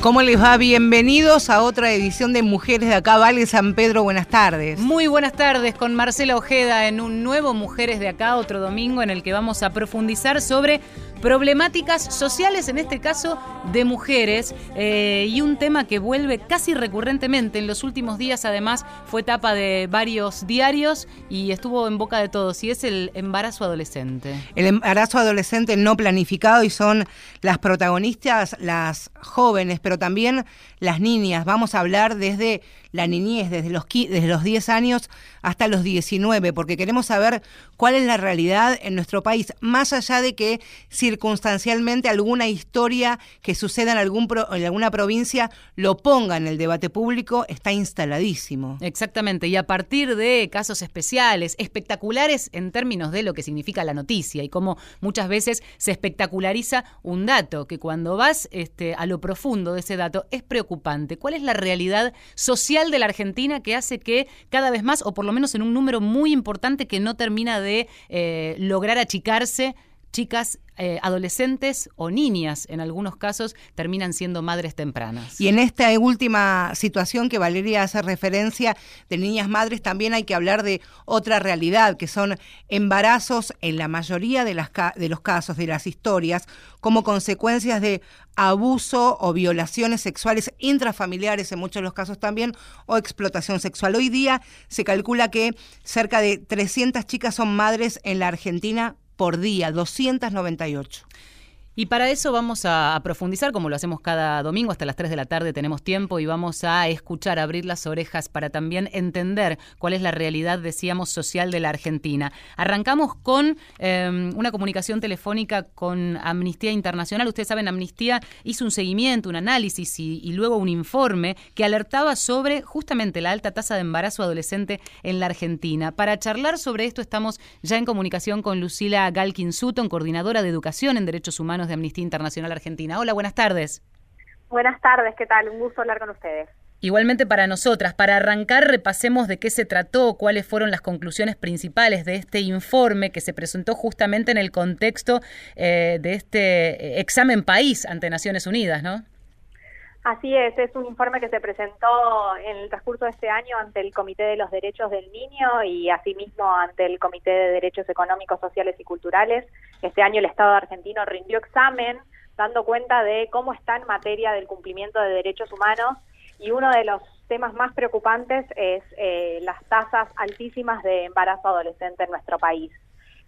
¿Cómo les va? Bienvenidos a otra edición de Mujeres de Acá, Vale San Pedro. Buenas tardes. Muy buenas tardes con Marcela Ojeda en un nuevo Mujeres de Acá, otro domingo en el que vamos a profundizar sobre problemáticas sociales, en este caso de mujeres, eh, y un tema que vuelve casi recurrentemente. En los últimos días, además, fue tapa de varios diarios y estuvo en boca de todos, y es el embarazo adolescente. El embarazo adolescente no planificado y son las protagonistas, las jóvenes, pero también las niñas. Vamos a hablar desde la niñez, desde los, desde los 10 años hasta los 19, porque queremos saber cuál es la realidad en nuestro país, más allá de que circunstancialmente alguna historia que suceda en, algún en alguna provincia lo ponga en el debate público, está instaladísimo. Exactamente, y a partir de casos especiales, espectaculares en términos de lo que significa la noticia y cómo muchas veces se espectaculariza un dato, que cuando vas este, a lo profundo de ese dato es preocupante. ¿Cuál es la realidad social? de la Argentina que hace que cada vez más, o por lo menos en un número muy importante que no termina de eh, lograr achicarse, chicas eh, adolescentes o niñas, en algunos casos, terminan siendo madres tempranas. Y en esta última situación que Valeria hace referencia de niñas madres, también hay que hablar de otra realidad, que son embarazos en la mayoría de, las de los casos, de las historias, como consecuencias de abuso o violaciones sexuales intrafamiliares, en muchos de los casos también, o explotación sexual. Hoy día se calcula que cerca de 300 chicas son madres en la Argentina por día, 298. Y para eso vamos a, profundizar, como lo hacemos cada domingo, hasta las 3 de la tarde tenemos tiempo y vamos a escuchar, abrir las orejas para también entender cuál es la realidad, decíamos, social de la Argentina. Arrancamos con em, una comunicación telefónica con Amnistía Internacional. Ustedes saben, Amnistía hizo un seguimiento, un análisis y, y luego un informe que alertaba sobre justamente la alta tasa de embarazo adolescente en la Argentina. Para charlar sobre esto estamos ya en comunicación con Lucila Galkin Sutton, coordinadora de Educación en Derechos Humanos de Amnistía Internacional Argentina. Hola, buenas tardes. Buenas tardes, ¿qué tal? Un gusto hablar con ustedes. Igualmente para nosotras, para arrancar repasemos de qué se trató, cuáles fueron las conclusiones principales de este informe que se presentó justamente en el contexto eh, de este eh, examen país ante Naciones Unidas, ¿no? Así es, es un informe que se presentó en el transcurso de este año ante el Comité de los Derechos del Niño y asimismo ante el Comité de Derechos Económicos, Sociales y Culturales. Este año el Estado argentino rindió examen dando cuenta de cómo está en materia del cumplimiento de derechos humanos y uno de los temas más preocupantes es eh, las tasas altísimas de embarazo adolescente en nuestro país,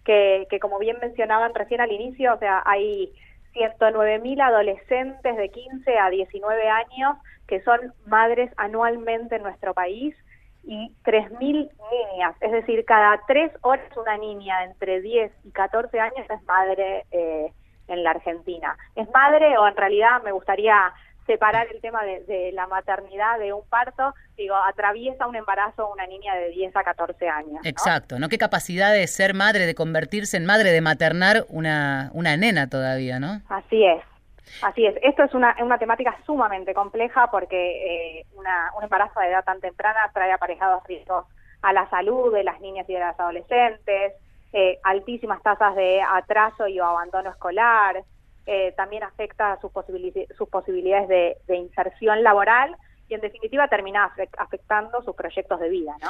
que, que como bien mencionaban recién al inicio, o sea, hay 109 mil adolescentes de 15 a 19 años que son madres anualmente en nuestro país y 3.000 niñas, es decir, cada tres horas una niña entre 10 y 14 años es madre eh, en la Argentina. Es madre o en realidad me gustaría separar el tema de, la maternidad de un parto, digo, atraviesa un embarazo una niña de 10 a 14 años. Exacto, ¿no? Qué capacidad de ser madre, de convertirse en madre, de maternar una, una nena todavía, ¿no? Así es. Así es, esto es una, una temática sumamente compleja porque eh, una, un embarazo de edad tan temprana trae aparejados riesgos a la salud de las niñas y de las adolescentes, eh, altísimas tasas de atraso y o abandono escolar, eh, también afecta sus, sus posibilidades de, inserción laboral y en definitiva termina afectando sus proyectos de vida, ¿no?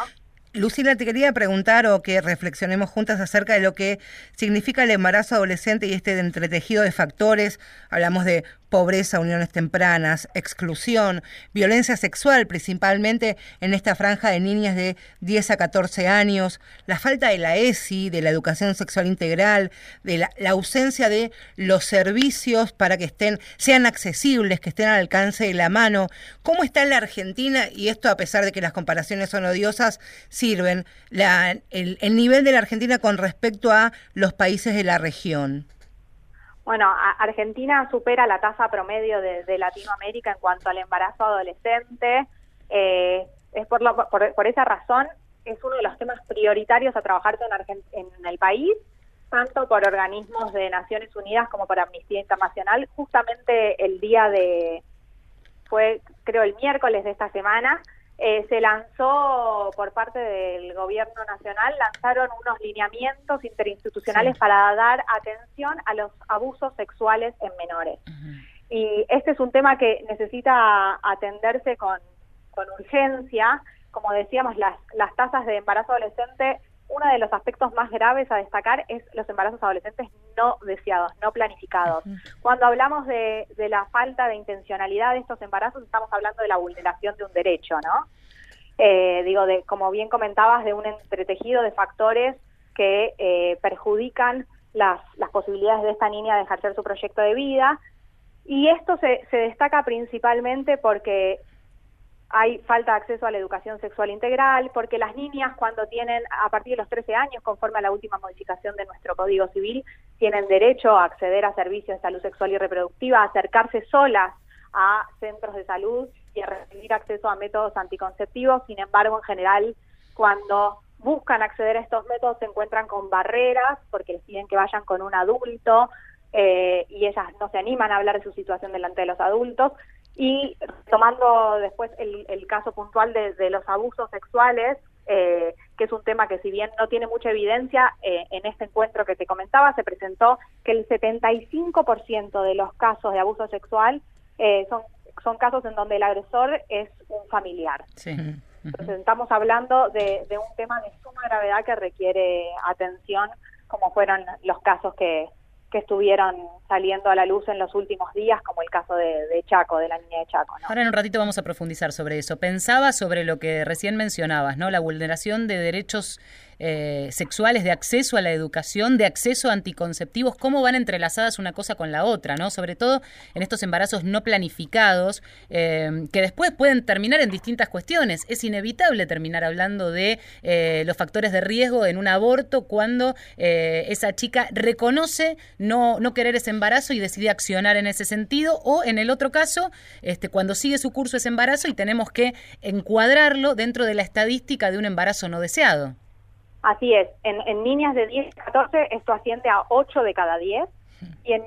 Lucila, te quería preguntar o que reflexionemos juntas acerca de lo que significa el embarazo adolescente y este entretejido de factores. Hablamos de pobreza, uniones tempranas, exclusión, violencia sexual, principalmente en esta franja de niñas de 10 a 14 años, la falta de la ESI, de la educación sexual integral, de la, ausencia de los servicios para que estén, sean accesibles, que estén al alcance de la mano. ¿Cómo está la Argentina? Y esto a pesar de que las comparaciones son odiosas, sirven el, el nivel de la Argentina con respecto a los países de la región. Bueno, Argentina supera la tasa promedio de, Latinoamérica en cuanto al embarazo adolescente. Eh, es por, por, esa razón es uno de los temas prioritarios a trabajarse en, en el país, tanto por organismos de Naciones Unidas como por Amnistía Internacional. Justamente el día de, fue creo el miércoles de esta semana, eh, se lanzó por parte del gobierno nacional, lanzaron unos lineamientos interinstitucionales para dar atención a los abusos sexuales en menores. Y este es un tema que necesita atenderse con, con urgencia. Como decíamos, las, las tasas de embarazo adolescente uno de los aspectos más graves a destacar es los embarazos adolescentes no deseados, no planificados. Cuando hablamos de, la falta de intencionalidad de estos embarazos, estamos hablando de la vulneración de un derecho, ¿no? Eh, digo, de, como bien comentabas, de un entretejido de factores que eh, perjudican las, las posibilidades de esta niña de ejercer su proyecto de vida. Y esto se, se destaca principalmente porque hay falta de acceso a la educación sexual integral, porque las niñas cuando tienen a partir de los 13 años, conforme a la última modificación de nuestro Código Civil, tienen derecho a acceder a servicios de salud sexual y reproductiva, a acercarse solas a centros de salud y a recibir acceso a métodos anticonceptivos. Sin embargo, en general, cuando buscan acceder a estos métodos se encuentran con barreras porque les piden que vayan con un adulto eh, y ellas no se animan a hablar de su situación delante de los adultos. Y tomando después el, caso puntual de, los abusos sexuales, eh, que es un tema que si bien no tiene mucha evidencia, eh, en este encuentro que te comentaba se presentó que el 75% de los casos de abuso sexual eh, son, son casos en donde el agresor es un familiar. Entonces estamos hablando de, de un tema de suma gravedad que requiere atención, como fueron los casos que, que estuvieron saliendo a la luz en los últimos días, como el caso de, Chaco, de la niña de Chaco. Ahora en un ratito vamos a profundizar sobre eso. Pensaba sobre lo que recién mencionabas, ¿no? La vulneración de derechos eh, sexuales, de acceso a la educación, de acceso a anticonceptivos, cómo van entrelazadas una cosa con la otra, ¿no? Sobre todo en estos embarazos no planificados, eh, que después pueden terminar en distintas cuestiones. Es inevitable terminar hablando de eh, los factores de riesgo en un aborto cuando esa chica reconoce no, no querer ese embarazo y decide accionar en ese sentido, o en el otro caso, este, cuando sigue su curso ese embarazo y tenemos que encuadrarlo dentro de la estadística de un embarazo no deseado. Así es, en, niñas de 10 a 14 esto asciende a 8 de cada 10 y en,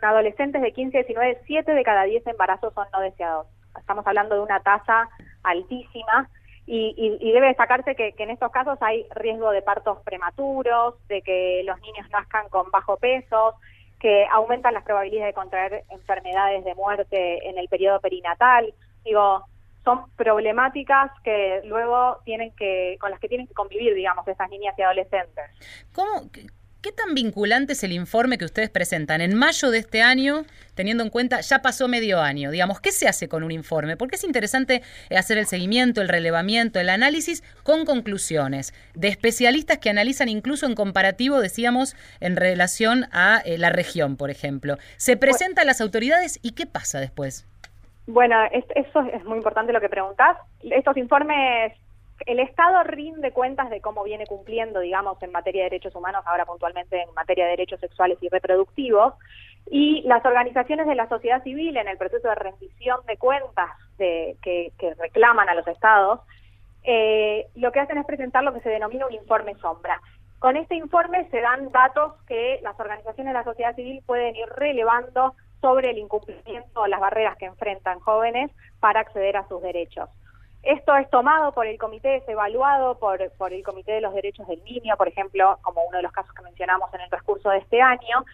adolescentes de 15 a 19, 7 de cada 10 embarazos son no deseados. Estamos hablando de una tasa altísima y, debe destacarse que, en estos casos hay riesgo de partos prematuros, de que los niños nazcan con bajo peso, que aumentan las probabilidades de contraer enfermedades de muerte en el periodo perinatal. Digo, son problemáticas que luego tienen que, con las que tienen que convivir, digamos, esas niñas y adolescentes. ¿Cómo, qué, tan vinculante es el informe que ustedes presentan en mayo de este año, teniendo en cuenta, ya pasó medio año, digamos, ¿qué se hace con un informe? Porque es interesante hacer el seguimiento, el relevamiento, el análisis con conclusiones de especialistas que analizan incluso en comparativo, decíamos, en relación a eh, la región, por ejemplo. Se presenta a las autoridades y ¿qué pasa después? Bueno, eso es muy importante lo que preguntás. Estos informes, el Estado rinde cuentas de cómo viene cumpliendo, digamos, en materia de derechos humanos, ahora puntualmente en materia de derechos sexuales y reproductivos, y las organizaciones de la sociedad civil en el proceso de rendición de cuentas de, que, reclaman a los estados, eh, lo que hacen es presentar lo que se denomina un informe sombra. Con este informe se dan datos que las organizaciones de la sociedad civil pueden ir relevando sobre el incumplimiento o las barreras que enfrentan jóvenes para acceder a sus derechos. Esto es tomado por el comité, es evaluado por, por el Comité de los Derechos del Niño, por ejemplo, como uno de los casos que mencionamos en el transcurso de este año,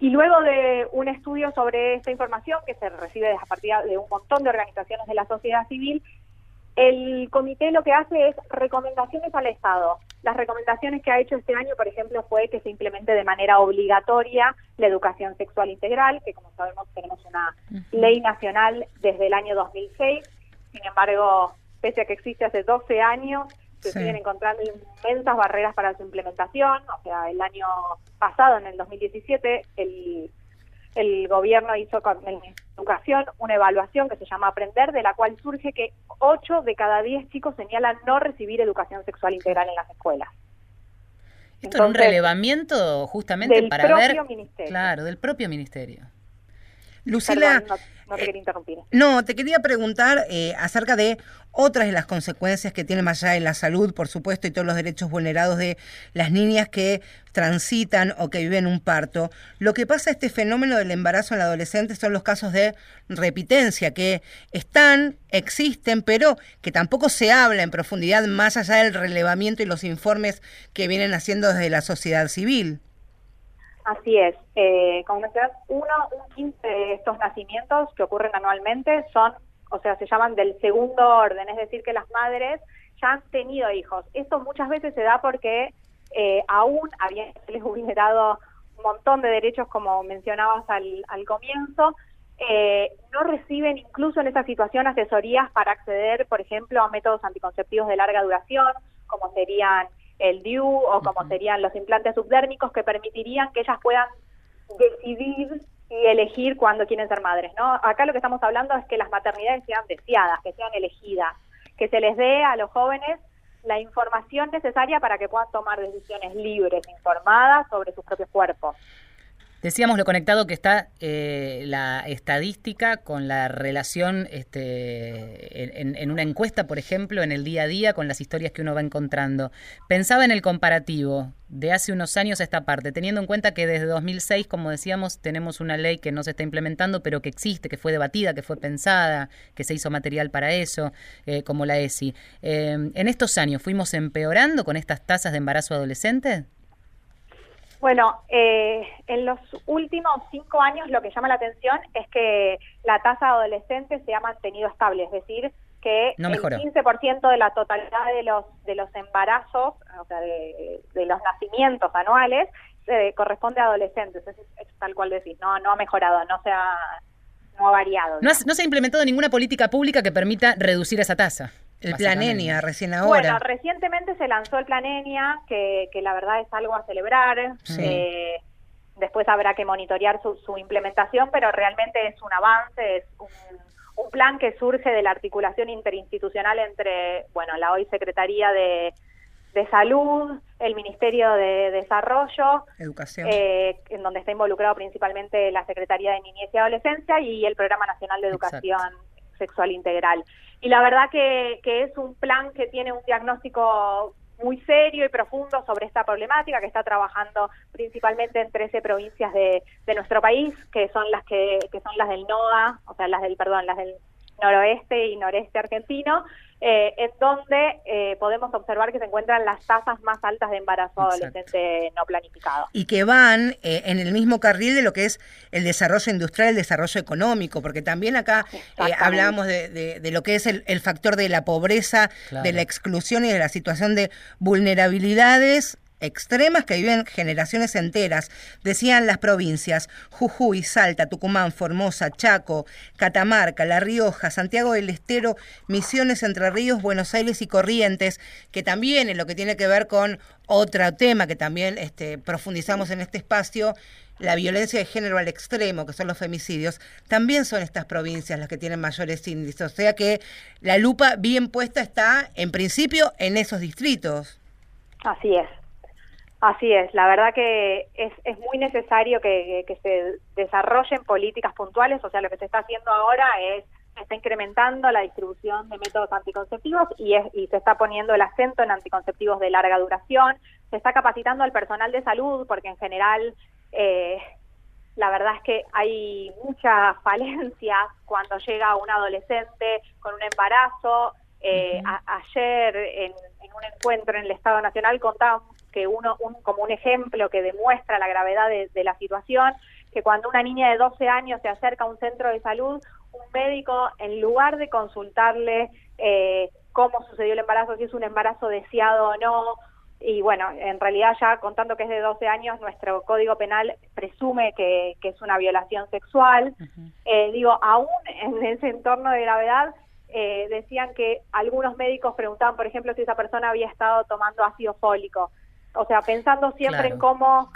y luego de un estudio sobre esta información que se recibe a partir de un montón de organizaciones de la sociedad civil, el comité lo que hace es recomendaciones al Estado. Las recomendaciones que ha hecho este año, por ejemplo, fue que se implemente de manera obligatoria la educación sexual integral, que como sabemos tenemos una ley nacional desde el año 2006. Sin embargo, pese a que existe hace 12 años, se siguen encontrando inmensas barreras para su implementación. O sea, el año pasado, en el 2017, el el gobierno hizo con la educación una evaluación que se llama Aprender, de la cual surge que 8 de cada 10 chicos señalan no recibir educación sexual integral en las escuelas. Esto es un relevamiento justamente para ver... Claro, del propio ministerio. Lucila, no, te quería interrumpir. no, te quería preguntar eh, acerca de otras de las consecuencias que tiene más allá de la salud, por supuesto, y todos los derechos vulnerados de las niñas que transitan o que viven un parto. Lo que pasa este fenómeno del embarazo en la adolescente son los casos de repitencia, que están, existen, pero que tampoco se habla en profundidad más allá del relevamiento y los informes que vienen haciendo desde la sociedad civil. Así es. Eh, como mencionas, uno, un quince de estos nacimientos que ocurren anualmente son, o sea, se llaman del segundo orden, es decir, que las madres ya han tenido hijos. Esto muchas veces se da porque eh, aún habiéndoles vulnerado un montón de derechos, como mencionabas al, al comienzo, eh, no reciben incluso en esa situación asesorías para acceder, por ejemplo, a métodos anticonceptivos de larga duración, como serían el DIU o como serían los implantes subdérmicos, que permitirían que ellas puedan decidir y elegir cuándo quieren ser madres. ¿no? Acá lo que estamos hablando es que las maternidades sean deseadas, que sean elegidas, que se les dé a los jóvenes la información necesaria para que puedan tomar decisiones libres, informadas sobre sus propios cuerpos. Decíamos lo conectado que está eh, la estadística con la relación este, en, una encuesta, por ejemplo, en el día a día, con las historias que uno va encontrando. Pensaba en el comparativo de hace unos años a esta parte, teniendo en cuenta que desde 2006, como decíamos, tenemos una ley que no se está implementando, pero que existe, que fue debatida, que fue pensada, que se hizo material para eso, eh, como la ESI. Eh, ¿En estos años fuimos empeorando con estas tasas de embarazo adolescente? Bueno, eh, en los últimos cinco años lo que llama la atención es que la tasa de adolescentes se ha mantenido estable, es decir, que el 15% de la totalidad de los de los embarazos, o sea, de, los nacimientos anuales, eh, corresponde a adolescentes. Es, tal cual decís, no no ha mejorado, no se ha, no ha variado. no se ha implementado ninguna política pública que permita reducir esa tasa. El plan ENIA, recién ahora. Bueno, recientemente se lanzó el plan ENIA, que, que la verdad es algo a celebrar. Eh, después habrá que monitorear su, su, implementación, pero realmente es un avance, es un, un, plan que surge de la articulación interinstitucional entre, bueno, la hoy Secretaría de, de Salud, el Ministerio de Desarrollo, Educación, eh, en donde está involucrado principalmente la Secretaría de Niñez y Adolescencia y el Programa Nacional de Educación Sexual Integral. Y la verdad que, que es un plan que tiene un diagnóstico muy serio y profundo sobre esta problemática que está trabajando principalmente en 13 provincias de, nuestro país que son las que, que son las del NOA, o sea, las del perdón, las del noroeste y noreste argentino eh, en donde eh, podemos observar que se encuentran las tasas más altas de embarazo adolescente no planificado. Y que van eh, en el mismo carril de lo que es el desarrollo industrial, el desarrollo económico, porque también acá hablábamos de, lo que es el, factor de la pobreza, de la exclusión y de la situación de vulnerabilidades extremas que viven generaciones enteras, decían las provincias Jujuy, Salta, Tucumán, Formosa, Chaco, Catamarca, La Rioja, Santiago del Estero, Misiones, Entre Ríos, Buenos Aires y Corrientes, que también en lo que tiene que ver con otro tema que también este, profundizamos en este espacio, la violencia de género al extremo, que son los femicidios, también son estas provincias las que tienen mayores índices. O sea que la lupa bien puesta está, en principio, en esos distritos. Así es. Así es, la verdad que es, es muy necesario que, se desarrollen políticas puntuales, o sea, lo que se está haciendo ahora es, se está incrementando la distribución de métodos anticonceptivos y, es, y se está poniendo el acento en anticonceptivos de larga duración, se está capacitando al personal de salud, porque en general eh, la verdad es que hay muchas falencias cuando llega un adolescente con un embarazo. Eh, ayer en, en, un encuentro en el Estado Nacional contábamos que uno, un, como un ejemplo que demuestra la gravedad de, la situación, que cuando una niña de 12 años se acerca a un centro de salud, un médico, en lugar de consultarle eh, cómo sucedió el embarazo, si es un embarazo deseado o no, y bueno, en realidad ya contando que es de 12 años, nuestro código penal presume que, es una violación sexual. Eh, digo, aún en ese entorno de gravedad, eh, decían que algunos médicos preguntaban, por ejemplo, si esa persona había estado tomando ácido fólico o sea, pensando siempre en cómo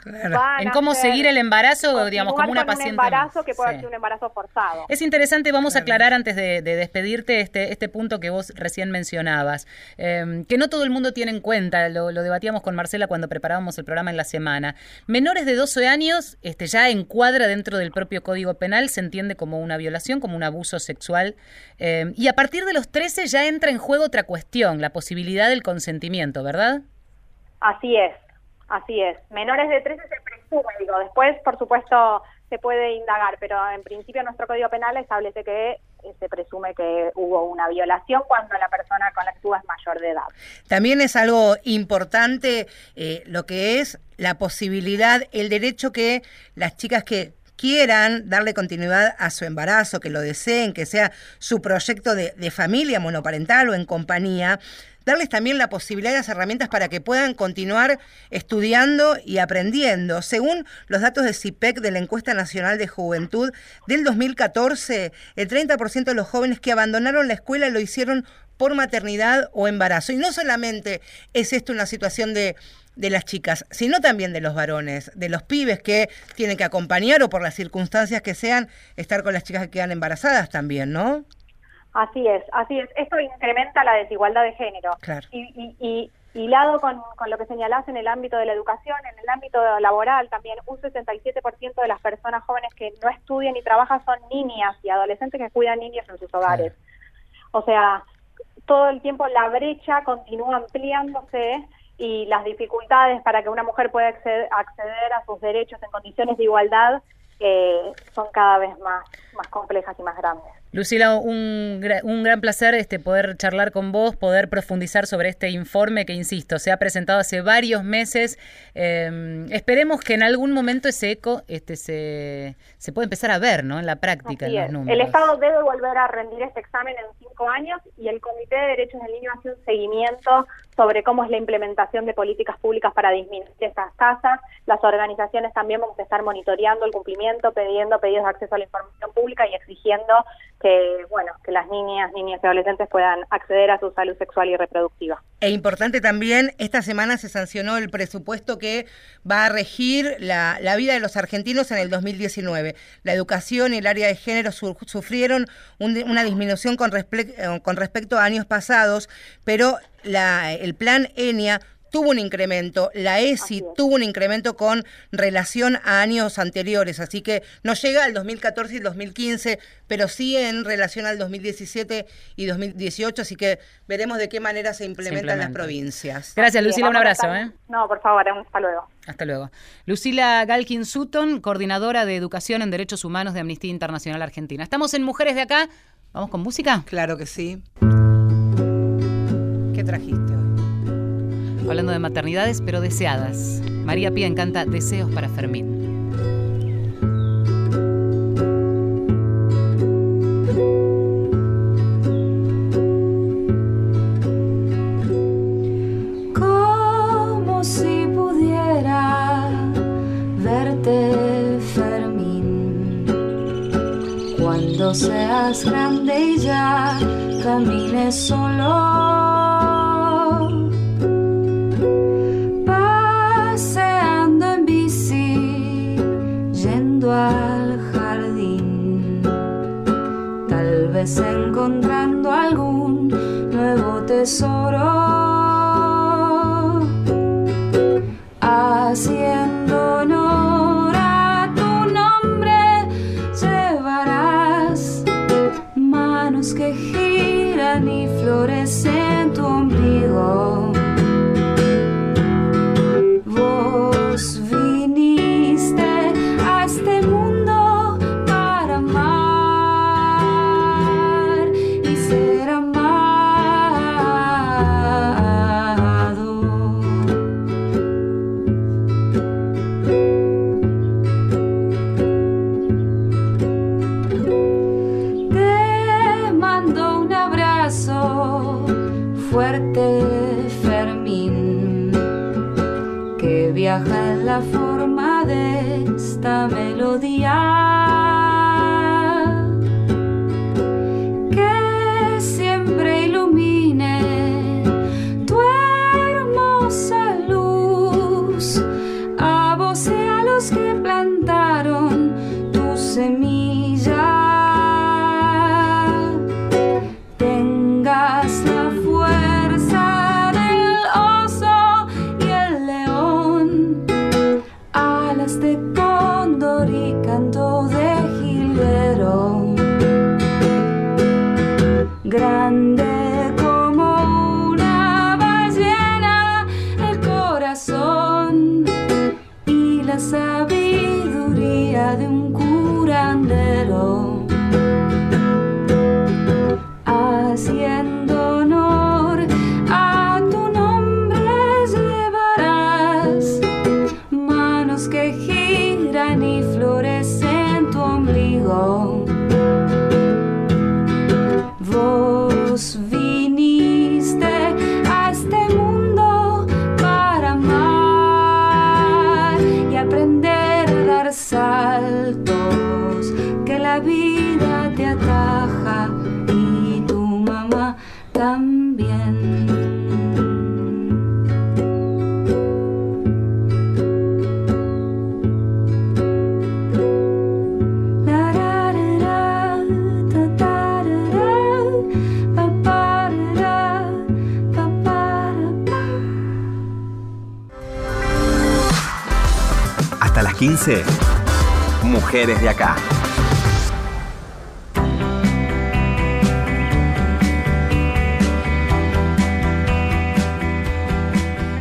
en cómo seguir el embarazo, digamos, como una paciente. Un embarazo que puede ser un embarazo forzado. Es interesante, vamos a aclarar antes de, despedirte este, este punto que vos recién mencionabas, em, que no todo el mundo tiene en cuenta, lo, debatíamos con Marcela cuando preparábamos el programa en la semana. Menores de 12 años este, ya encuadra dentro del propio Código Penal, se entiende como una violación, como un abuso sexual, em, y a partir de los 13 ya entra en juego otra cuestión, la posibilidad del consentimiento, ¿verdad? Así es, así es. Menores de 13 se presume, digo, después, por supuesto, se puede indagar, pero en principio nuestro Código Penal establece que eh, se presume que hubo una violación cuando la persona con la que actúa es mayor de edad. También es algo importante eh, lo que es la posibilidad, el derecho que las chicas que quieran darle continuidad a su embarazo, que lo deseen, que sea su proyecto de, de familia monoparental o en compañía, darles también la posibilidad de las herramientas para que puedan continuar estudiando y aprendiendo. Según los datos de CIPEC de la Encuesta Nacional de Juventud del 2014, el 30% de los jóvenes que abandonaron la escuela lo hicieron por maternidad o embarazo. Y no solamente es esto una situación de, de las chicas, sino también de los varones, de los pibes que tienen que acompañar o por las circunstancias que sean, estar con las chicas que quedan embarazadas también, ¿no? Así es, así es. Esto incrementa la desigualdad de género. Y, y, y, hilado con, con, lo que señalás en el ámbito de la educación, en el ámbito laboral también, un 67% de las personas jóvenes que no estudian y trabajan son niñas y adolescentes que cuidan niños en sus hogares. O sea, todo el tiempo la brecha continúa ampliándose y las dificultades para que una mujer pueda acceder, acceder a sus derechos en condiciones de igualdad eh, son cada vez más, más complejas y más grandes. Lucila, un, un, gran placer este, poder charlar con vos, poder profundizar sobre este informe que, insisto, se ha presentado hace varios meses. Eh, esperemos que en algún momento ese eco este, se, se pueda empezar a ver ¿no? en la práctica, en los números. El Estado debe volver a rendir este examen en cinco años y el Comité de Derechos del Niño hace un seguimiento sobre cómo es la implementación de políticas públicas para disminuir estas tasas. Las organizaciones también vamos a estar monitoreando el cumplimiento, pidiendo pedidos de acceso a la información pública y exigiendo que, bueno, que las niñas, niñas y adolescentes puedan acceder a su salud sexual y reproductiva. E importante también, esta semana se sancionó el presupuesto que va a regir la, la vida de los argentinos en el 2019. La educación y el área de género su, sufrieron un, una disminución con, respe con respecto a años pasados, pero la, el plan ENIA tuvo un incremento, la ESI tuvo un incremento con relación a años anteriores, así que no llega al 2014 y 2015, pero sí en relación al 2017 y 2018, así que veremos de qué manera se implementan las provincias. Gracias, Lucila, un abrazo. ¿eh? No, por favor, hasta luego. Hasta luego. Lucila Galkin Sutton, coordinadora de Educación en Derechos Humanos de Amnistía Internacional Argentina. Estamos en Mujeres de Acá. ¿Vamos con música? Claro que sí. ¿Qué trajiste? Hablando de maternidades, pero deseadas. María Pía encanta Deseos para Fermín. Cuando seas grande y ya camines solo encontrando algún nuevo tesoro, 15, Mujeres de Acá.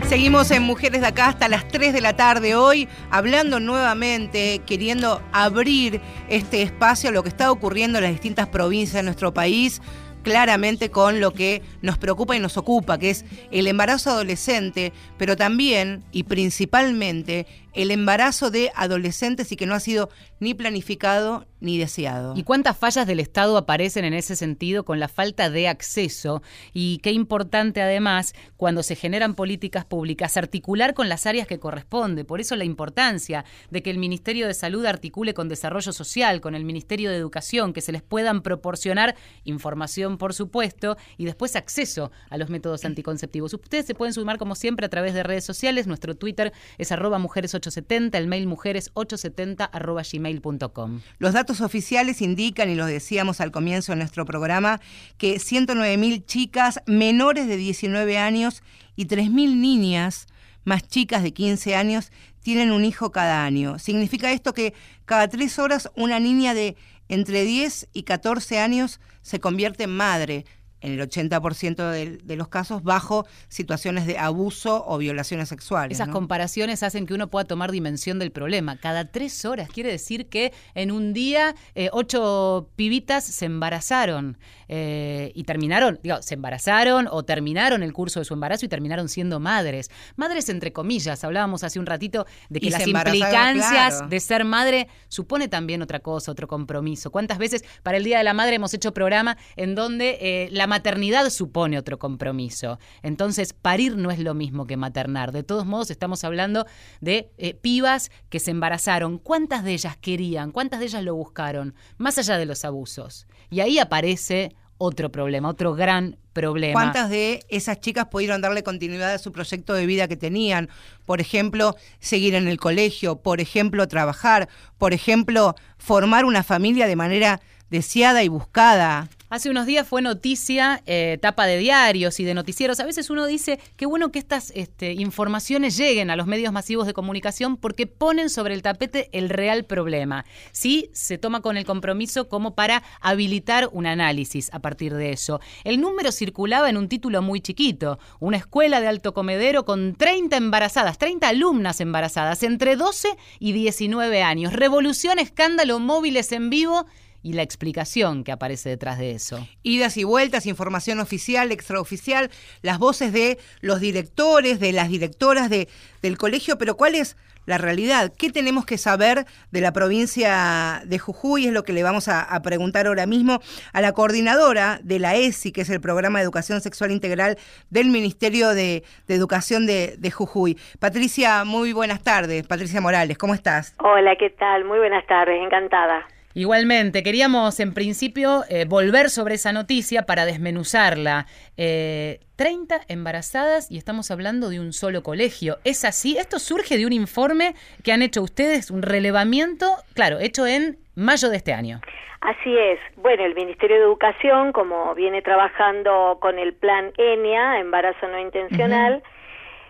Seguimos en Mujeres de Acá hasta las 3 de la tarde hoy, hablando nuevamente, queriendo abrir este espacio a lo que está ocurriendo en las distintas provincias de nuestro país, claramente con lo que nos preocupa y nos ocupa, que es el embarazo adolescente, pero también y principalmente el embarazo de adolescentes y que no ha sido ni planificado ni deseado. ¿Y cuántas fallas del Estado aparecen en ese sentido con la falta de acceso? Y qué importante además, cuando se generan políticas públicas, articular con las áreas que corresponde. Por eso la importancia de que el Ministerio de Salud articule con Desarrollo Social, con el Ministerio de Educación, que se les puedan proporcionar información, por supuesto, y después acceso a los métodos anticonceptivos. Ustedes se pueden sumar como siempre a través de redes sociales. Nuestro Twitter es arroba mujeres870, el mail mujeres870 arroba gmail.com. Los datos oficiales indican, y lo decíamos al comienzo de nuestro programa, que 109.000 chicas menores de 19 años y 3.000 niñas más chicas de 15 años tienen un hijo cada año. Significa esto que cada tres horas una niña de entre 10 y 14 años se convierte en madre en el 80% de, de, los casos bajo situaciones de abuso o violaciones sexuales. Esas ¿no? comparaciones hacen que uno pueda tomar dimensión del problema. Cada tres horas quiere decir que en un día eh, ocho pibitas se embarazaron eh, y terminaron, digo, se embarazaron o terminaron el curso de su embarazo y terminaron siendo madres. Madres entre comillas, hablábamos hace un ratito de que Y las implicancias claro. de ser madre supone también otra cosa, otro compromiso. ¿Cuántas veces para el Día de la Madre hemos hecho programa en donde eh, la maternidad supone otro compromiso? Entonces, parir no es lo mismo que maternar. De todos modos, estamos hablando de eh, pibas que se embarazaron. ¿Cuántas de ellas querían? ¿Cuántas de ellas lo buscaron? Más allá de los abusos. Y ahí aparece otro problema, otro gran problema. ¿Cuántas de esas chicas pudieron darle continuidad a su proyecto de vida que tenían? Por ejemplo, seguir en el colegio, por ejemplo, trabajar, por ejemplo, formar una familia de manera deseada y buscada. Hace unos días fue noticia, eh, tapa de diarios y de noticieros. A veces uno dice qué bueno que estas este, informaciones lleguen a los medios masivos de comunicación porque ponen sobre el tapete el real problema. Sí, se toma con el compromiso como para habilitar un análisis a partir de eso. El número circulaba en un título muy chiquito, una escuela de alto comedero con 30 embarazadas, 30 alumnas embarazadas entre 12 y 19 años. Revolución, escándalo, móviles en vivo y la explicación que aparece detrás de eso. Idas y vueltas, información oficial, extraoficial, las voces de los directores, de las directoras de, del colegio, pero ¿cuál es la realidad? ¿Qué tenemos que saber de la provincia de Jujuy? Es lo que le vamos a, a preguntar ahora mismo a la coordinadora de la ESI, que es el Programa de Educación Sexual Integral del Ministerio de, de Educación de, de Jujuy. Patricia, muy buenas tardes. Patricia Morales, ¿cómo estás? Hola, ¿qué tal? Muy buenas tardes, encantada. Igualmente, queríamos en principio eh, volver sobre esa noticia para desmenuzarla. Eh, 30 embarazadas y estamos hablando de un solo colegio. ¿Es así? Esto surge de un informe que han hecho ustedes, un relevamiento, claro, hecho en mayo de este año. Así es. Bueno, el Ministerio de Educación, como viene trabajando con el plan ENIA, embarazo no intencional, uh -huh.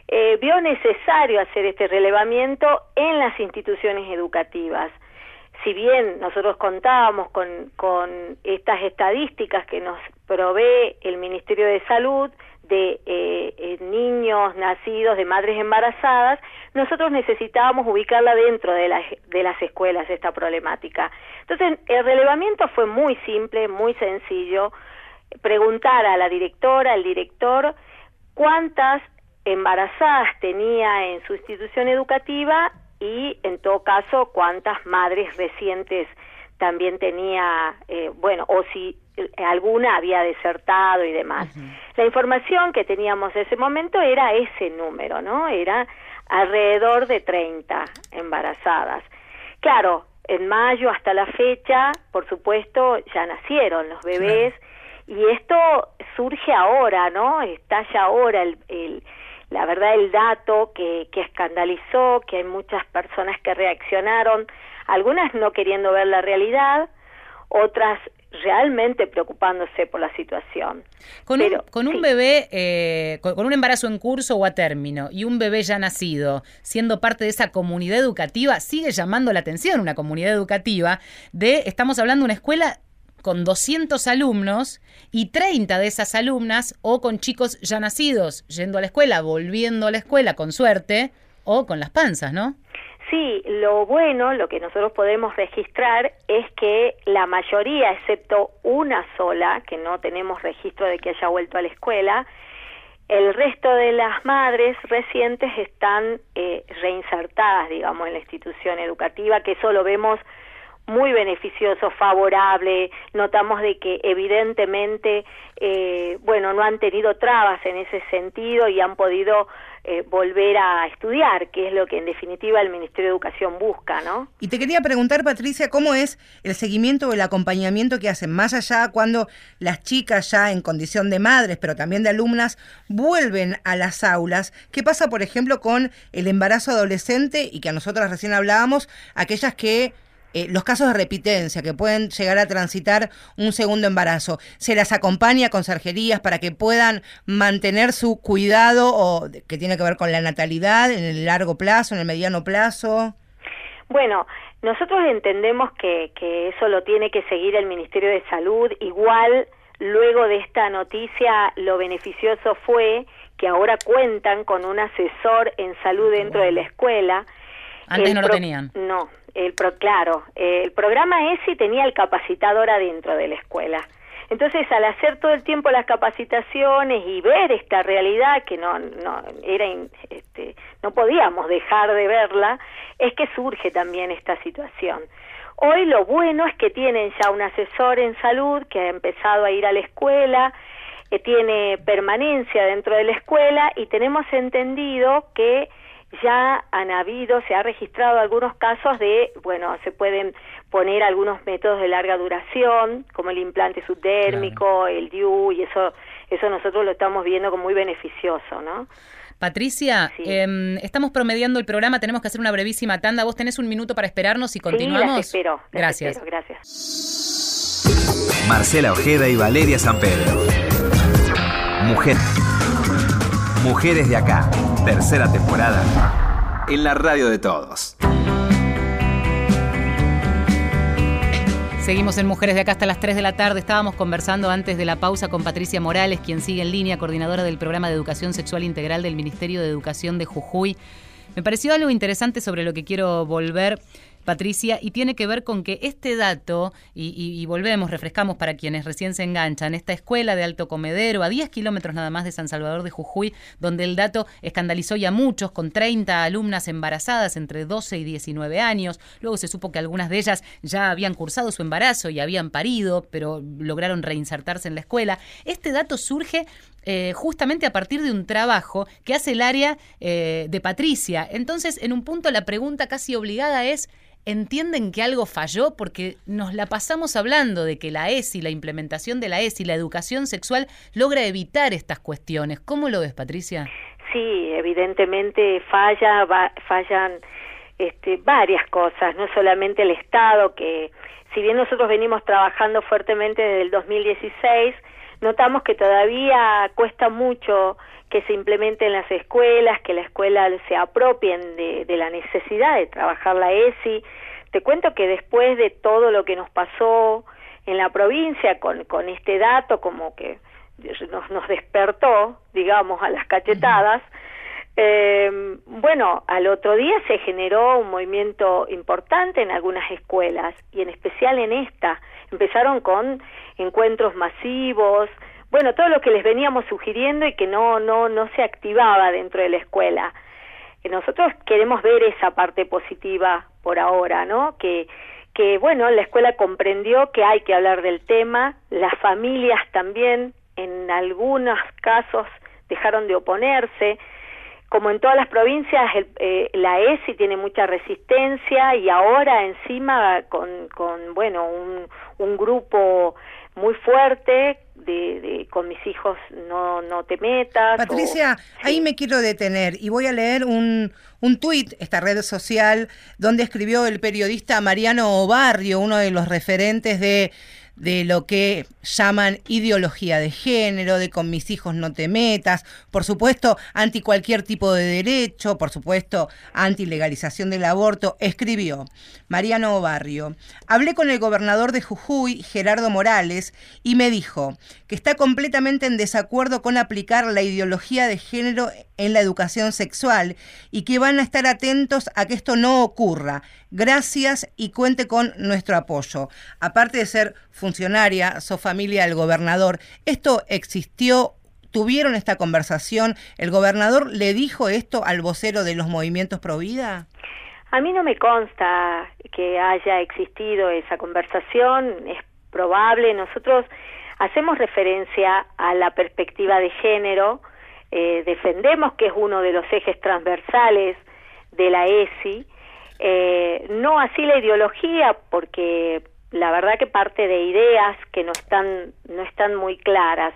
eh, vio necesario hacer este relevamiento en las instituciones educativas. Si bien nosotros contábamos con, estas estadísticas que nos provee el Ministerio de Salud, de eh, eh, niños nacidos de madres embarazadas, nosotros necesitábamos ubicarla dentro de las escuelas esta problemática. Entonces, el relevamiento fue muy simple, muy sencillo. preguntar a la directora, al director, cuántas embarazadas tenía en su institución educativa y en todo caso cuántas madres recientes también tenía, eh, bueno, o si alguna había desertado y demás. La información que teníamos en ese momento era ese número, ¿no? Era alrededor de 30 embarazadas. Claro, en mayo hasta la fecha, por supuesto, ya nacieron los bebés y esto surge ahora, ¿no? Está ya ahora el, el la verdad el dato que, que escandalizó, que hay muchas personas que reaccionaron, algunas no queriendo ver la realidad, otras realmente preocupándose por la situación. Con un, con un bebé, eh, con, un embarazo en curso o a término y un bebé ya nacido, siendo parte de esa comunidad educativa, sigue llamando la atención una comunidad educativa de, estamos hablando de una escuela con 200 alumnos y 30 de esas alumnas o con chicos ya nacidos, yendo a la escuela, volviendo a la escuela con suerte, o con las panzas, ¿no? Sí, lo bueno, lo que nosotros podemos registrar es que la mayoría, excepto una sola, que no tenemos registro de que haya vuelto a la escuela, el resto de las madres recientes están eh, reinsertadas, digamos, en la institución educativa, que eso lo vemos muy beneficioso, favorable. Notamos de que evidentemente, eh, bueno, no han tenido trabas en ese sentido y han podido eh, volver a estudiar, que es lo que en definitiva el Ministerio de Educación busca, ¿no? Y te quería preguntar, Patricia, ¿cómo es el seguimiento o el acompañamiento que hacen más allá cuando las chicas ya en condición de madres, pero también de alumnas, vuelven a las aulas? ¿Qué pasa, por ejemplo, con el embarazo adolescente y que a nosotras recién hablábamos, aquellas que eh, los casos de repitencia que pueden llegar a transitar un segundo embarazo, ¿se las acompaña con sarjerías para que puedan mantener su cuidado o que tiene que ver con la natalidad en el largo plazo, en el mediano plazo? Bueno, nosotros entendemos que, que eso lo tiene que seguir el Ministerio de Salud. Igual, luego de esta noticia, lo beneficioso fue que ahora cuentan con un asesor en salud dentro de la escuela. Antes no lo tenían. No, el pro, claro, el programa ESI tenía el capacitador adentro de la escuela. Entonces, al hacer todo el tiempo las capacitaciones y ver esta realidad que no no era este, no podíamos dejar de verla, es que surge también esta situación. Hoy lo bueno es que tienen ya un asesor en salud que ha empezado a ir a la escuela, que tiene permanencia dentro de la escuela y tenemos entendido que ya han habido, se ha registrado algunos casos de, bueno, se pueden poner algunos métodos de larga duración, como el implante subdérmico, el DIU, y eso, eso nosotros lo estamos viendo como muy beneficioso, ¿no? Patricia, em, estamos promediando el programa, tenemos que hacer una brevísima tanda. ¿Vos tenés un minuto para esperarnos y continuamos? Sí, espero. gracias. gracias. Marcela Ojeda y Valeria San Pedro. Mujer. Mujeres de acá, tercera temporada, en la radio de todos. Seguimos en Mujeres de acá hasta las 3 de la tarde. Estábamos conversando antes de la pausa con Patricia Morales, quien sigue en línea, coordinadora del programa de educación sexual integral del Ministerio de Educación de Jujuy. Me pareció algo interesante sobre lo que quiero volver Patricia, y tiene que ver con que este dato, y, volvemos, refrescamos para quienes recién se enganchan, esta escuela de Alto Comedero, a 10 kilómetros nada más de San Salvador de Jujuy, donde el dato escandalizó ya a muchos, con 30 alumnas embarazadas entre 12 y 19 años. Luego se supo que algunas de ellas ya habían cursado su embarazo y habían parido, pero lograron reinsertarse en la escuela. Este dato surge eh, justamente a partir de un trabajo que hace el área eh, de Patricia. Entonces, en un punto la pregunta casi obligada es, entienden que algo falló porque nos la pasamos hablando de que la ESI, la implementación de la ESI, la educación sexual, logra evitar estas cuestiones. ¿Cómo lo ves, Patricia? Sí, evidentemente falla, fallan este, varias cosas, no solamente el Estado, que si bien nosotros venimos trabajando fuertemente desde el 2016, notamos que todavía cuesta mucho que se implemente en las escuelas, que la escuela se apropien de, de la necesidad de trabajar la ESI. Te cuento que después de todo lo que nos pasó en la provincia con, con este dato, como que nos, nos despertó, digamos, a las cachetadas, Eh, bueno, al otro día se generó un movimiento importante en algunas escuelas y en especial en esta. Empezaron con encuentros masivos, bueno, todo lo que les veníamos sugiriendo y que no no no se activaba dentro de la escuela. Eh, nosotros queremos ver esa parte positiva por ahora, ¿no? Que que bueno, la escuela comprendió que hay que hablar del tema, las familias también en algunos casos dejaron de oponerse, como en todas las provincias, eh, la ESI tiene mucha resistencia y ahora encima con, con bueno, un, un grupo muy fuerte de, con mis hijos no, no te metas. Patricia, ahí me quiero detener y voy a leer un, un tuit, esta red social, donde escribió el periodista Mariano Barrio, uno de los referentes de de lo que llaman ideología de género, de con mis hijos no te metas, por supuesto, anti cualquier tipo de derecho, por supuesto, anti legalización del aborto, escribió Mariano Barrio. Hablé con el gobernador de Jujuy, Gerardo Morales, y me dijo que está completamente en desacuerdo con aplicar la ideología de género en la educación sexual y que van a estar atentos a que esto no ocurra. Gracias y cuente con nuestro apoyo. Aparte de ser funcionaria, sos familia del gobernador, ¿esto existió? ¿Tuvieron esta conversación? ¿El gobernador le dijo esto al vocero de los movimientos Pro Vida? A mí no me consta que haya existido esa conversación, es probable. Nosotros hacemos referencia a la perspectiva de género, eh, defendemos que es uno de los ejes transversales de la ESI, eh, no así la ideología, porque la verdad que parte de ideas que no están, no están muy claras.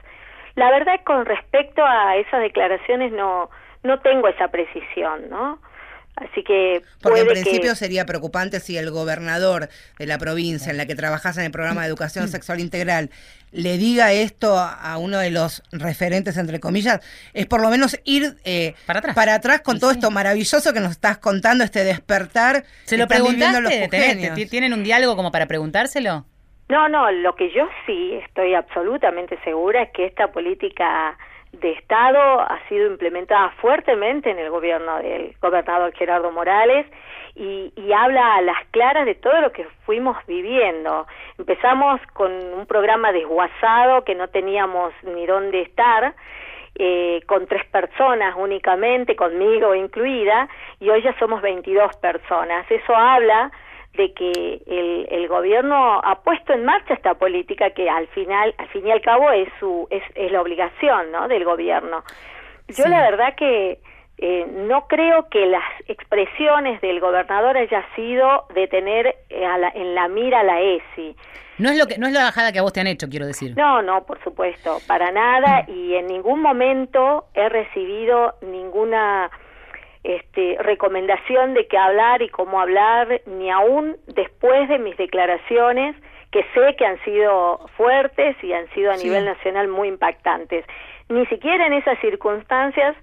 La verdad con respecto a esas declaraciones no, no tengo esa precisión, ¿no? Así que porque en principio sería preocupante si el gobernador de la provincia en la que trabajas en el programa de educación sexual integral le diga esto a uno de los referentes entre comillas es por lo menos ir eh, para, atrás. para atrás con todo esto maravilloso que nos estás contando este despertar se lo preguntaste tienen un diálogo como para preguntárselo no no lo que yo sí estoy absolutamente segura es que esta política de Estado ha sido implementada fuertemente en el gobierno del gobernador Gerardo Morales y, y, habla a las claras de todo lo que fuimos viviendo. Empezamos con un programa desguazado que no teníamos ni dónde estar, eh, con tres personas únicamente, conmigo incluida, y hoy ya somos 22 personas. Eso habla de que el, el, gobierno ha puesto en marcha esta política que al final, al fin y al cabo es su es, es la obligación, ¿no? Del gobierno. Yo la verdad que eh, no creo que las expresiones del gobernador haya sido de tener eh, a la, en la mira la ESI. No es lo que no es la bajada que a vos te han hecho, quiero decir. No, no, por supuesto, para nada y en ningún momento he recibido ninguna este, recomendación de qué hablar y cómo hablar, ni aún después de mis declaraciones, que sé que han sido fuertes y han sido a nivel nacional muy impactantes. Ni siquiera en esas circunstancias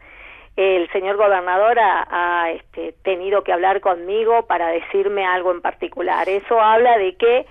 el señor gobernador ha, ha este, tenido que hablar conmigo para decirme algo en particular. Eso habla de que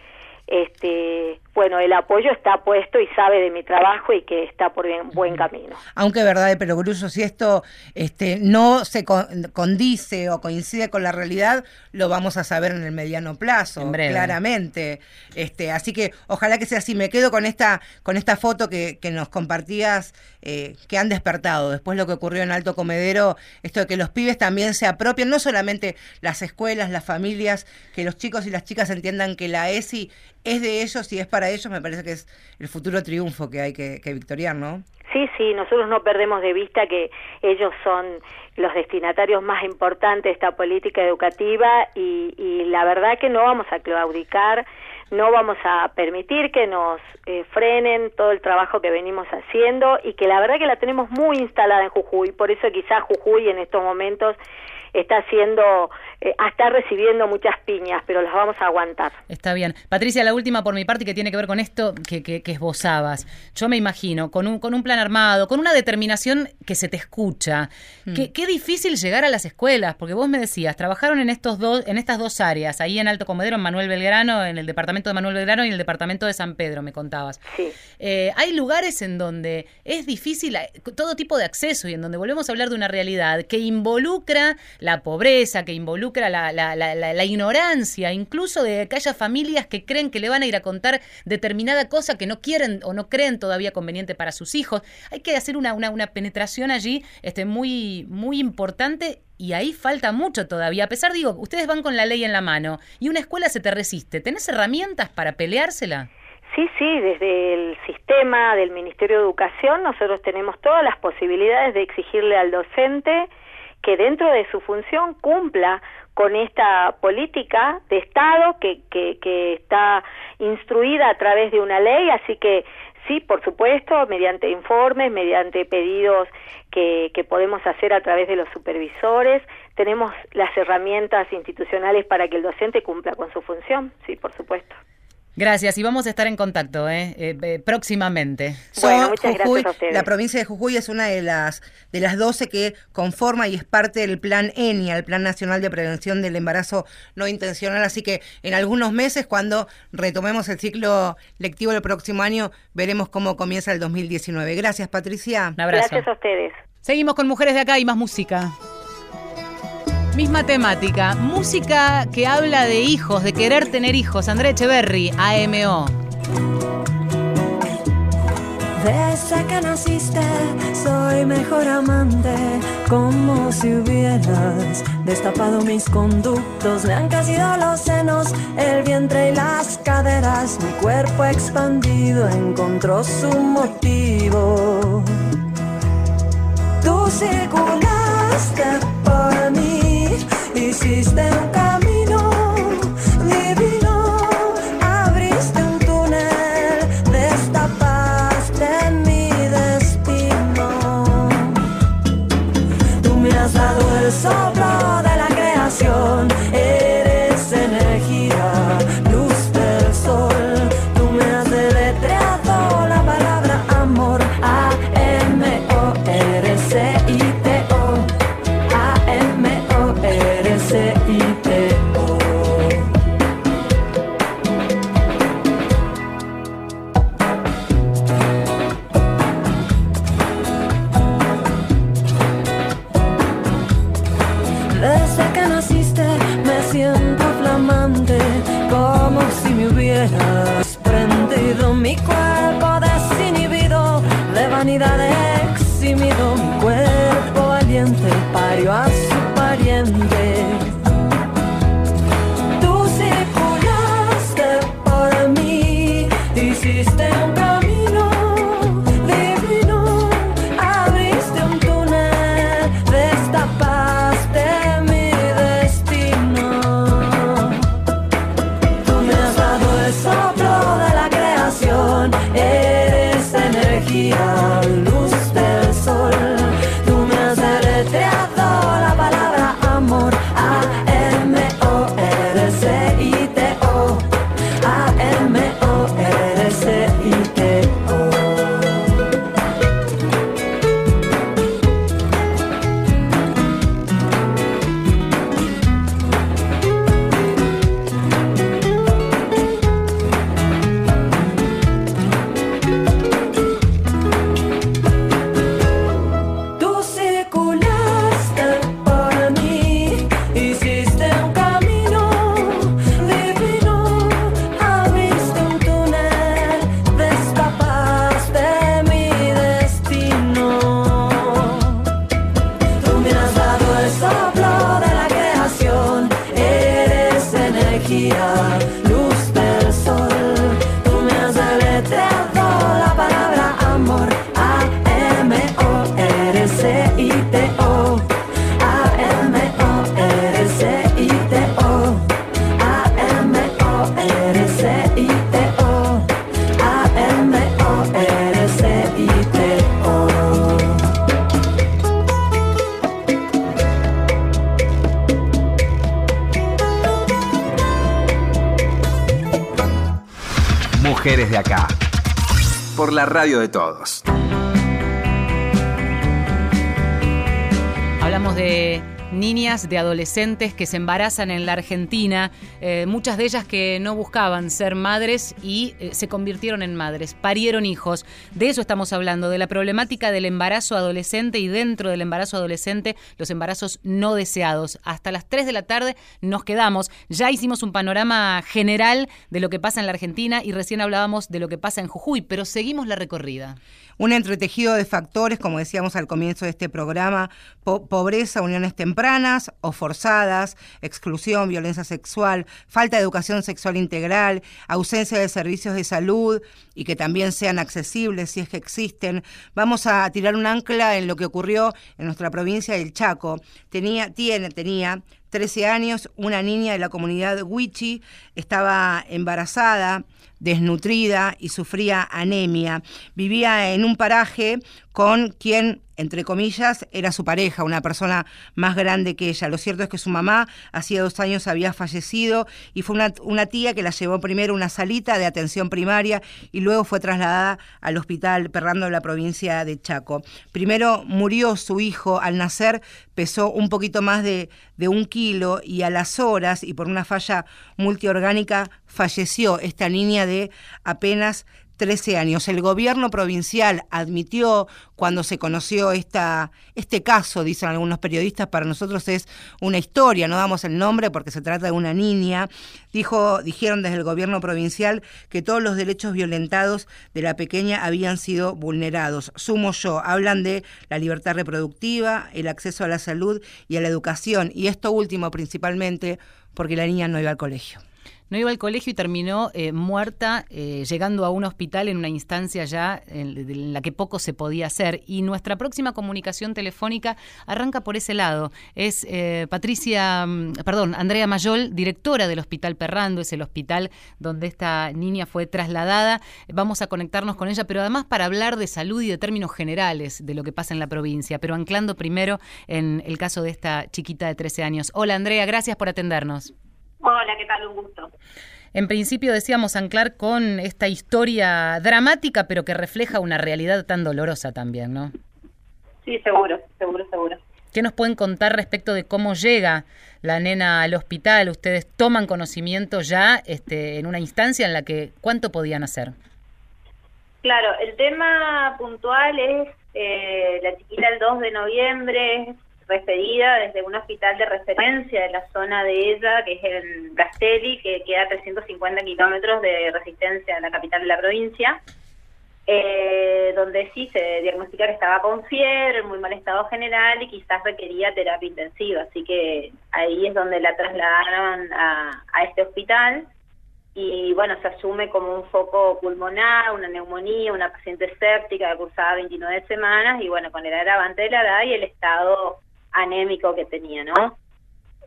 este, bueno, el apoyo está puesto y sabe de mi trabajo y que está por bien, buen camino. Aunque verdad de perogrullo, si esto este, no se condice o coincide con la realidad, lo vamos a saber en el mediano plazo, claramente. Este, así que ojalá que sea así. Me quedo con esta, con esta foto que, que nos compartías, eh, que han despertado después lo que ocurrió en Alto Comedero, esto de que los pibes también se apropien, no solamente las escuelas, las familias, que los chicos y las chicas entiendan que la ESI es de ellos y es para ellos, me parece que es el futuro triunfo que hay que, victoriar, ¿no? Sí, sí, nosotros no perdemos de vista que ellos son los destinatarios más importantes de esta política educativa y, y la verdad que no vamos a claudicar, no vamos a permitir que nos eh, frenen todo el trabajo que venimos haciendo y que la verdad que la tenemos muy instalada en Jujuy, por eso quizás Jujuy en estos momentos está siendo, eh, está recibiendo muchas piñas, pero las vamos a aguantar. Está bien. Patricia, la última por mi parte que tiene que ver con esto que, que, que esbozabas. Yo me imagino, con un, con un plan armado, con una determinación que se te escucha. Mm. Qué, qué difícil llegar a las escuelas, porque vos me decías, trabajaron en estos dos, en estas dos áreas, ahí en Alto Comedero, en Manuel Belgrano, en el departamento de Manuel Belgrano y en el departamento de San Pedro, me contabas. Sí. Eh, hay lugares en donde es difícil eh, todo tipo de acceso y en donde volvemos a hablar de una realidad que involucra la pobreza, que involucra la, la- la- la- ignorancia, incluso de que haya familias que creen que le van a ir a contar determinada cosa que no quieren o no creen todavía conveniente para sus hijos. Hay que hacer una, una, una penetración allí este, muy, muy importante y ahí falta mucho todavía. A pesar, digo, ustedes van con la ley en la mano y una escuela se te resiste. ¿Tenés herramientas para peleársela? Sí, sí, desde el sistema del Ministerio de Educación nosotros tenemos todas las posibilidades de exigirle al docente que dentro de su función cumpla con esta política de Estado que, que, que está instruida a través de una ley, así que sí, por supuesto, mediante informes, mediante pedidos que, que podemos hacer a través de los supervisores, tenemos las herramientas institucionales para que el docente cumpla con su función, sí, por supuesto. Gracias y vamos a estar en contacto ¿eh? Eh, eh, próximamente. Bueno, So, muchas gracias Jujuy, a ustedes. La provincia de Jujuy es una de las de las 12 que conforma y es parte del plan ENIA, el Plan Nacional de Prevención del Embarazo No Intencional. Así que en algunos meses, cuando retomemos el ciclo lectivo del próximo año, veremos cómo comienza el 2019. Gracias, Patricia. Un abrazo. Gracias a ustedes. Seguimos con Mujeres de Acá y más música. Misma temática, música que habla de hijos, de querer tener hijos. André Echeverry, AMO. Desde que naciste soy mejor amante, como si hubieras destapado mis conductos. Me han crecido los senos, el vientre y las caderas. Mi cuerpo expandido encontró su motivo. Tú circulaste por mí, hiciste un camino divino, abriste un túnel, destapaste mi destino. Tú me has dado el soplo la radio de todos. Hablamos de niñas, de adolescentes que se embarazan en la Argentina, eh, muchas de ellas que no buscaban ser madres y eh, se convirtieron en madres, parieron hijos. De eso estamos hablando, de la problemática del embarazo adolescente y dentro del embarazo adolescente los embarazos no deseados. Hasta las 3 de la tarde nos quedamos. Ya hicimos un panorama general de lo que pasa en la Argentina y recién hablábamos de lo que pasa en Jujuy, pero seguimos la recorrida. Un entretejido de factores, como decíamos al comienzo de este programa, pobreza, uniones tempranas o forzadas, exclusión, violencia sexual, falta de educación sexual integral, ausencia de servicios de salud y que también sean accesibles si es que existen. Vamos a tirar un ancla en lo que ocurrió en nuestra provincia del Chaco. Tenía, tiene, tenía 13 años, una niña de la comunidad Huichi, estaba embarazada, desnutrida y sufría anemia. Vivía en un paraje con quien, entre comillas, era su pareja, una persona más grande que ella. Lo cierto es que su mamá hacía dos años había fallecido y fue una, tía que la llevó primero a una salita de atención primaria y luego fue trasladada al hospital Perrando de la provincia de Chaco. Primero murió su hijo al nacer, pesó un poquito más de, de un kilo y a las horas y por una falla multiorgánica falleció esta niña de apenas 13 años. El gobierno provincial admitió cuando se conoció esta, este caso, dicen algunos periodistas, para nosotros es una historia, no damos el nombre porque se trata de una niña. Dijo, dijeron desde el gobierno provincial que todos los derechos violentados de la pequeña habían sido vulnerados. Sumo yo, hablan de la libertad reproductiva, el acceso a la salud y a la educación, y esto último principalmente porque la niña no iba al colegio no iba al colegio y terminó eh, muerta, eh, llegando a un hospital en una instancia ya en, la que poco se podía hacer. Y nuestra próxima comunicación telefónica arranca por ese lado. Es eh, Patricia, mm, perdón, Andrea Mayol, directora del Hospital Perrando, es el hospital donde esta niña fue trasladada. Vamos a conectarnos con ella, pero además para hablar de salud y de términos generales de lo que pasa en la provincia, pero anclando primero en el caso de esta chiquita de 13 años. Hola Andrea, gracias por atendernos. Hola, ¿qué tal? Un gusto. En principio decíamos anclar con esta historia dramática, pero que refleja una realidad tan dolorosa también, ¿no? Sí, seguro, seguro, seguro. ¿Qué nos pueden contar respecto de cómo llega la nena al hospital? Ustedes toman conocimiento ya este, en una instancia en la que cuánto podían hacer. Claro, el tema puntual es eh, la chiquita el 2 de noviembre, referida desde un hospital de referencia de la zona de ella, que es el Castelli, que queda a 350 kilómetros de resistencia a la capital de la provincia, eh, donde sí se diagnostica que estaba con fiebre, en muy mal estado general y quizás requería terapia intensiva. Así que ahí es donde la trasladaron a, a este hospital y bueno, se asume como un foco pulmonar, una neumonía, una paciente séptica que cursaba 29 semanas y bueno, con el agravante de la edad y el estado anémico que tenía, ¿no?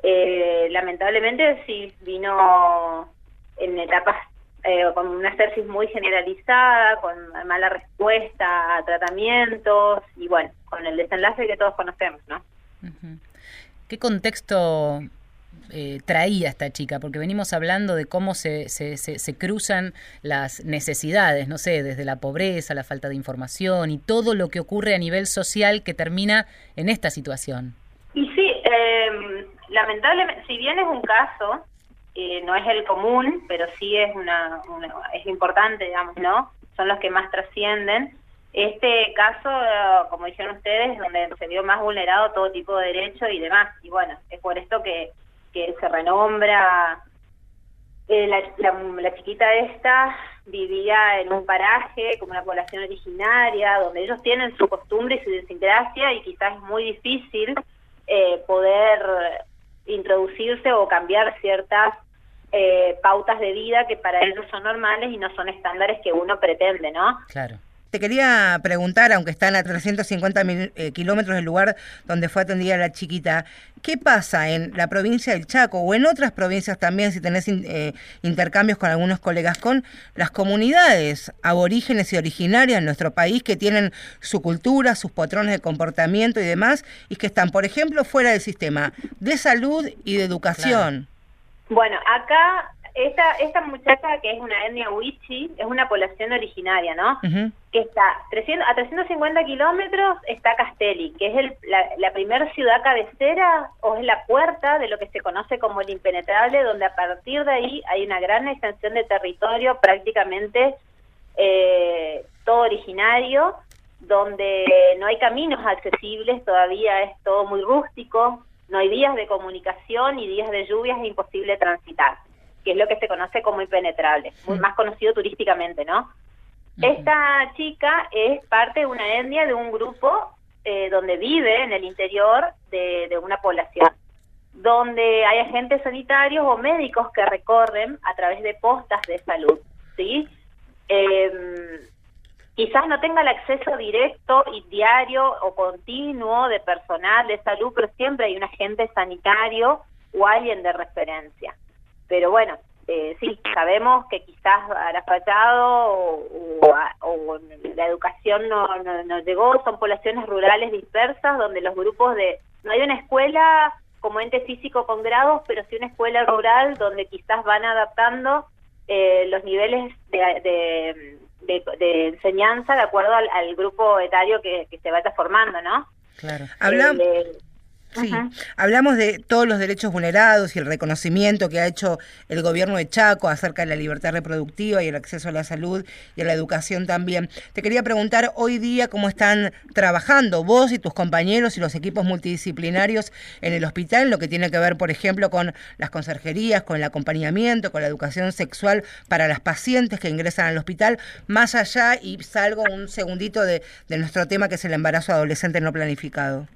Eh, lamentablemente sí vino en etapas eh, con una sepsis muy generalizada, con mala respuesta a tratamientos y bueno, con el desenlace que todos conocemos, ¿no? ¿Qué contexto eh, traía esta chica? Porque venimos hablando de cómo se, se, cruzan las necesidades, no sé, desde la pobreza, la falta de información y todo lo que ocurre a nivel social que termina en esta situación. Y sí, eh, lamentablemente, si bien es un caso, eh, no es el común, pero sí es una, es importante, digamos, ¿no? Son los que más trascienden. Este caso, como dijeron ustedes, donde se vio más vulnerado todo tipo de derecho y demás. Y bueno, es por esto que que se renombra. Eh, la, la, chiquita esta vivía en un paraje como una población originaria, donde ellos tienen su costumbre y su idiosincrasia y quizás es muy difícil eh, poder introducirse o cambiar ciertas eh, pautas de vida que para ellos son normales y no son estándares que uno pretende, ¿no? Claro. Te quería preguntar, aunque están a 350 mil, eh, kilómetros del lugar donde fue atendida la chiquita, ¿qué pasa en la provincia del Chaco o en otras provincias también, si tenés eh, intercambios con algunos colegas, con las comunidades aborígenes y originarias en nuestro país que tienen su cultura, sus patrones de comportamiento y demás, y que están, por ejemplo, fuera del sistema de salud y de educación? Bueno, acá esta, esta muchacha que es una etnia Wichi, es una población originaria, ¿no? Que está 300, a 350 kilómetros está Castelli, que es el, la, la primera ciudad cabecera o es la puerta de lo que se conoce como el impenetrable, donde a partir de ahí hay una gran extensión de territorio prácticamente eh, todo originario, donde no hay caminos accesibles, todavía es todo muy rústico, no hay vías de comunicación y días de lluvias es imposible transitar, que es lo que se conoce como impenetrable, muy más conocido turísticamente, ¿no? Esta chica es parte de una etnia de un grupo eh, donde vive en el interior de, de, una población, donde hay agentes sanitarios o médicos que recorren a través de postas de salud, ¿sí? Eh, quizás no tenga el acceso directo y diario o continuo de personal de salud, pero siempre hay un agente sanitario o alguien de referencia. Pero bueno, eh, sí, sabemos que quizás hará fallado o, o, la educación no, no, no, llegó, son poblaciones rurales dispersas donde los grupos de... No hay una escuela como ente físico con grados, pero sí una escuela rural donde quizás van adaptando eh, los niveles de, de de, enseñanza de acuerdo al, al grupo etario que, que, se vaya formando, ¿no? Claro. Hablamos... Eh, Sí, hablamos de todos los derechos vulnerados y el reconocimiento que ha hecho el gobierno de Chaco acerca de la libertad reproductiva y el acceso a la salud y a la educación también. Te quería preguntar hoy día cómo están trabajando vos y tus compañeros y los equipos multidisciplinarios en el hospital, en lo que tiene que ver, por ejemplo, con las conserjerías, con el acompañamiento, con la educación sexual para las pacientes que ingresan al hospital, más allá, y salgo un segundito de, de nuestro tema que es el embarazo adolescente no planificado.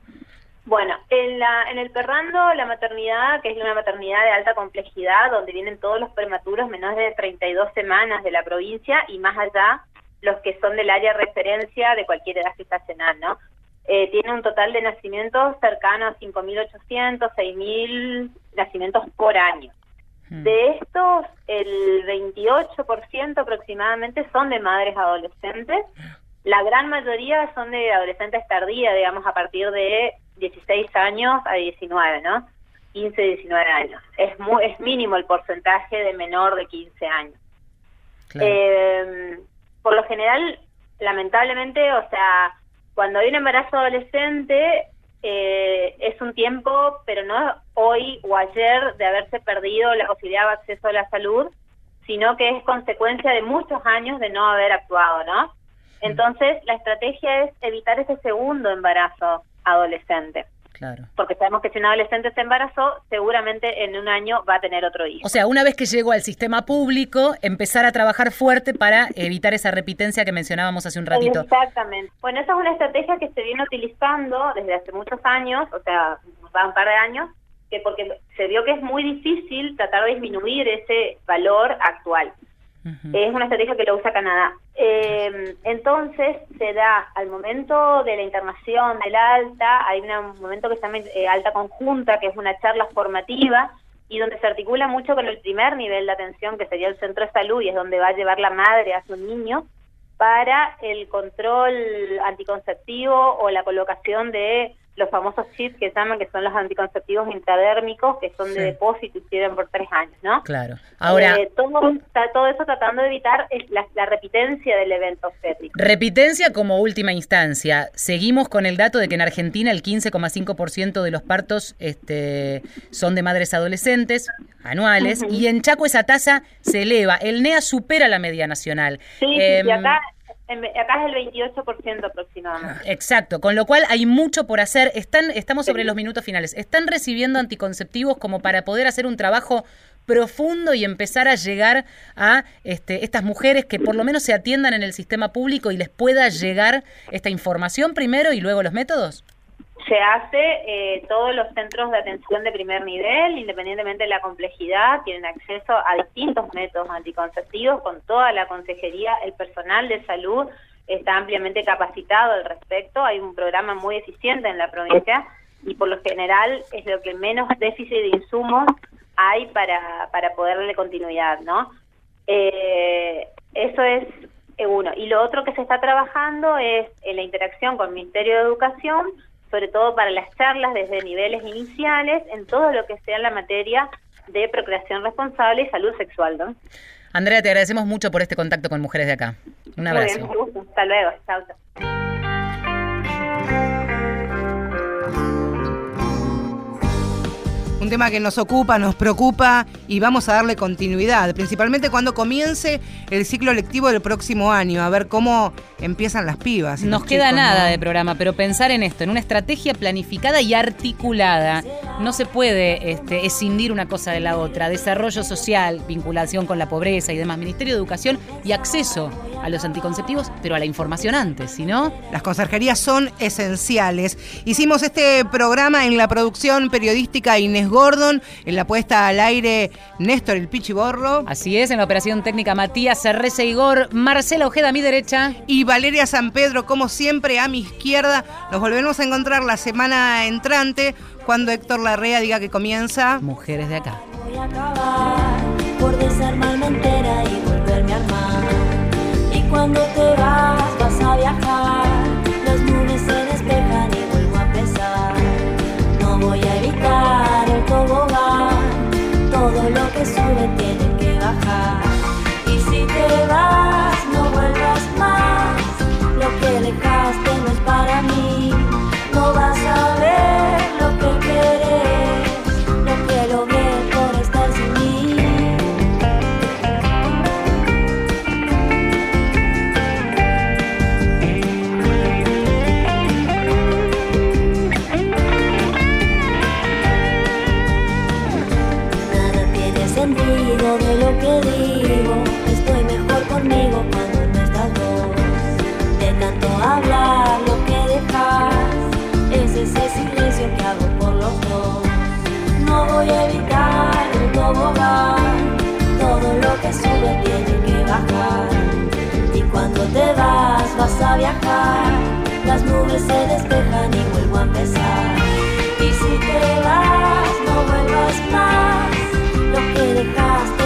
Bueno, en, la, en el Perrando, la maternidad, que es una maternidad de alta complejidad, donde vienen todos los prematuros menores de 32 semanas de la provincia y más allá los que son del área de referencia de cualquier edad gestacional, ¿no? Eh, tiene un total de nacimientos cercano a 5.800, 6.000 nacimientos por año. Hmm. De estos, el 28% aproximadamente son de madres adolescentes. La gran mayoría son de adolescentes tardías, digamos, a partir de 16 años a 19, ¿no? 15, 19 años. Es, muy, es mínimo el porcentaje de menor de 15 años. Eh, por lo general, lamentablemente, o sea, cuando hay un embarazo adolescente, eh, es un tiempo, pero no hoy o ayer, de haberse perdido la posibilidad de acceso a la salud, sino que es consecuencia de muchos años de no haber actuado, ¿no? Entonces, la estrategia es evitar ese segundo embarazo adolescente. Claro. Porque sabemos que si un adolescente se embarazó, seguramente en un año va a tener otro hijo. O sea, una vez que llegó al sistema público, empezar a trabajar fuerte para evitar esa repitencia que mencionábamos hace un ratito. Exactamente. Bueno, esa es una estrategia que se viene utilizando desde hace muchos años, o sea, va un par de años, que porque se vio que es muy difícil tratar de disminuir ese valor actual. Es una estrategia que lo usa Canadá. Eh, entonces se da al momento de la internación del alta, hay un momento que se llama eh, alta conjunta, que es una charla formativa y donde se articula mucho con el primer nivel de atención, que sería el centro de salud, y es donde va a llevar la madre a su niño para el control anticonceptivo o la colocación de los famosos chips que llaman, que son los anticonceptivos intradérmicos, que son de depósito y sirven por tres años, ¿no? Claro. Ahora... Eh, todo, todo, eso tratando de evitar la, la repitencia del evento obstétrico. Repitencia como última instancia. Seguimos con el dato de que en Argentina el 15,5% de los partos este, son de madres adolescentes anuales y en Chaco esa tasa se eleva. El NEA supera la media nacional. Sí, eh, y acá acá es el 28% aproximadamente. Exacto, con lo cual hay mucho por hacer. Están, estamos sobre los minutos finales. ¿Están recibiendo anticonceptivos como para poder hacer un trabajo profundo y empezar a llegar a este, estas mujeres que por lo menos se atiendan en el sistema público y les pueda llegar esta información primero y luego los métodos? Se hace, eh, todos los centros de atención de primer nivel, independientemente de la complejidad, tienen acceso a distintos métodos anticonceptivos con toda la consejería, el personal de salud está ampliamente capacitado al respecto, hay un programa muy eficiente en la provincia y por lo general es lo que menos déficit de insumos hay para, para poder darle continuidad, ¿no? Eh, eso es uno. Y lo otro que se está trabajando es en la interacción con el Ministerio de Educación, sobre todo para las charlas desde niveles iniciales, en todo lo que sea la materia de procreación responsable y salud sexual. ¿no? Andrea, te agradecemos mucho por este contacto con Mujeres de Acá. Un abrazo. Muy bien, Hasta luego. Chao, un tema que nos ocupa, nos preocupa y vamos a darle continuidad, principalmente cuando comience el ciclo lectivo del próximo año, a ver cómo empiezan las pibas. Nos queda nada de programa, pero pensar en esto, en una estrategia planificada y articulada. No se puede este, escindir una cosa de la otra. Desarrollo social, vinculación con la pobreza y demás. Ministerio de Educación y acceso a los anticonceptivos, pero a la información antes, si no... Las conserjerías son esenciales. Hicimos este programa en la producción periodística Inés Gordon, en la puesta al aire Néstor El Pichiborro. Así es, en la operación técnica Matías Cerrece Igor, Marcela Ojeda a mi derecha. Y Valeria San Pedro, como siempre, a mi izquierda. Nos volvemos a encontrar la semana entrante cuando Héctor Larrea diga que comienza Mujeres de acá. Voy a acabar por desarmarme Las nubes se despejan y vuelvo a empezar. Y si te vas, no vuelvas más. Lo que dejaste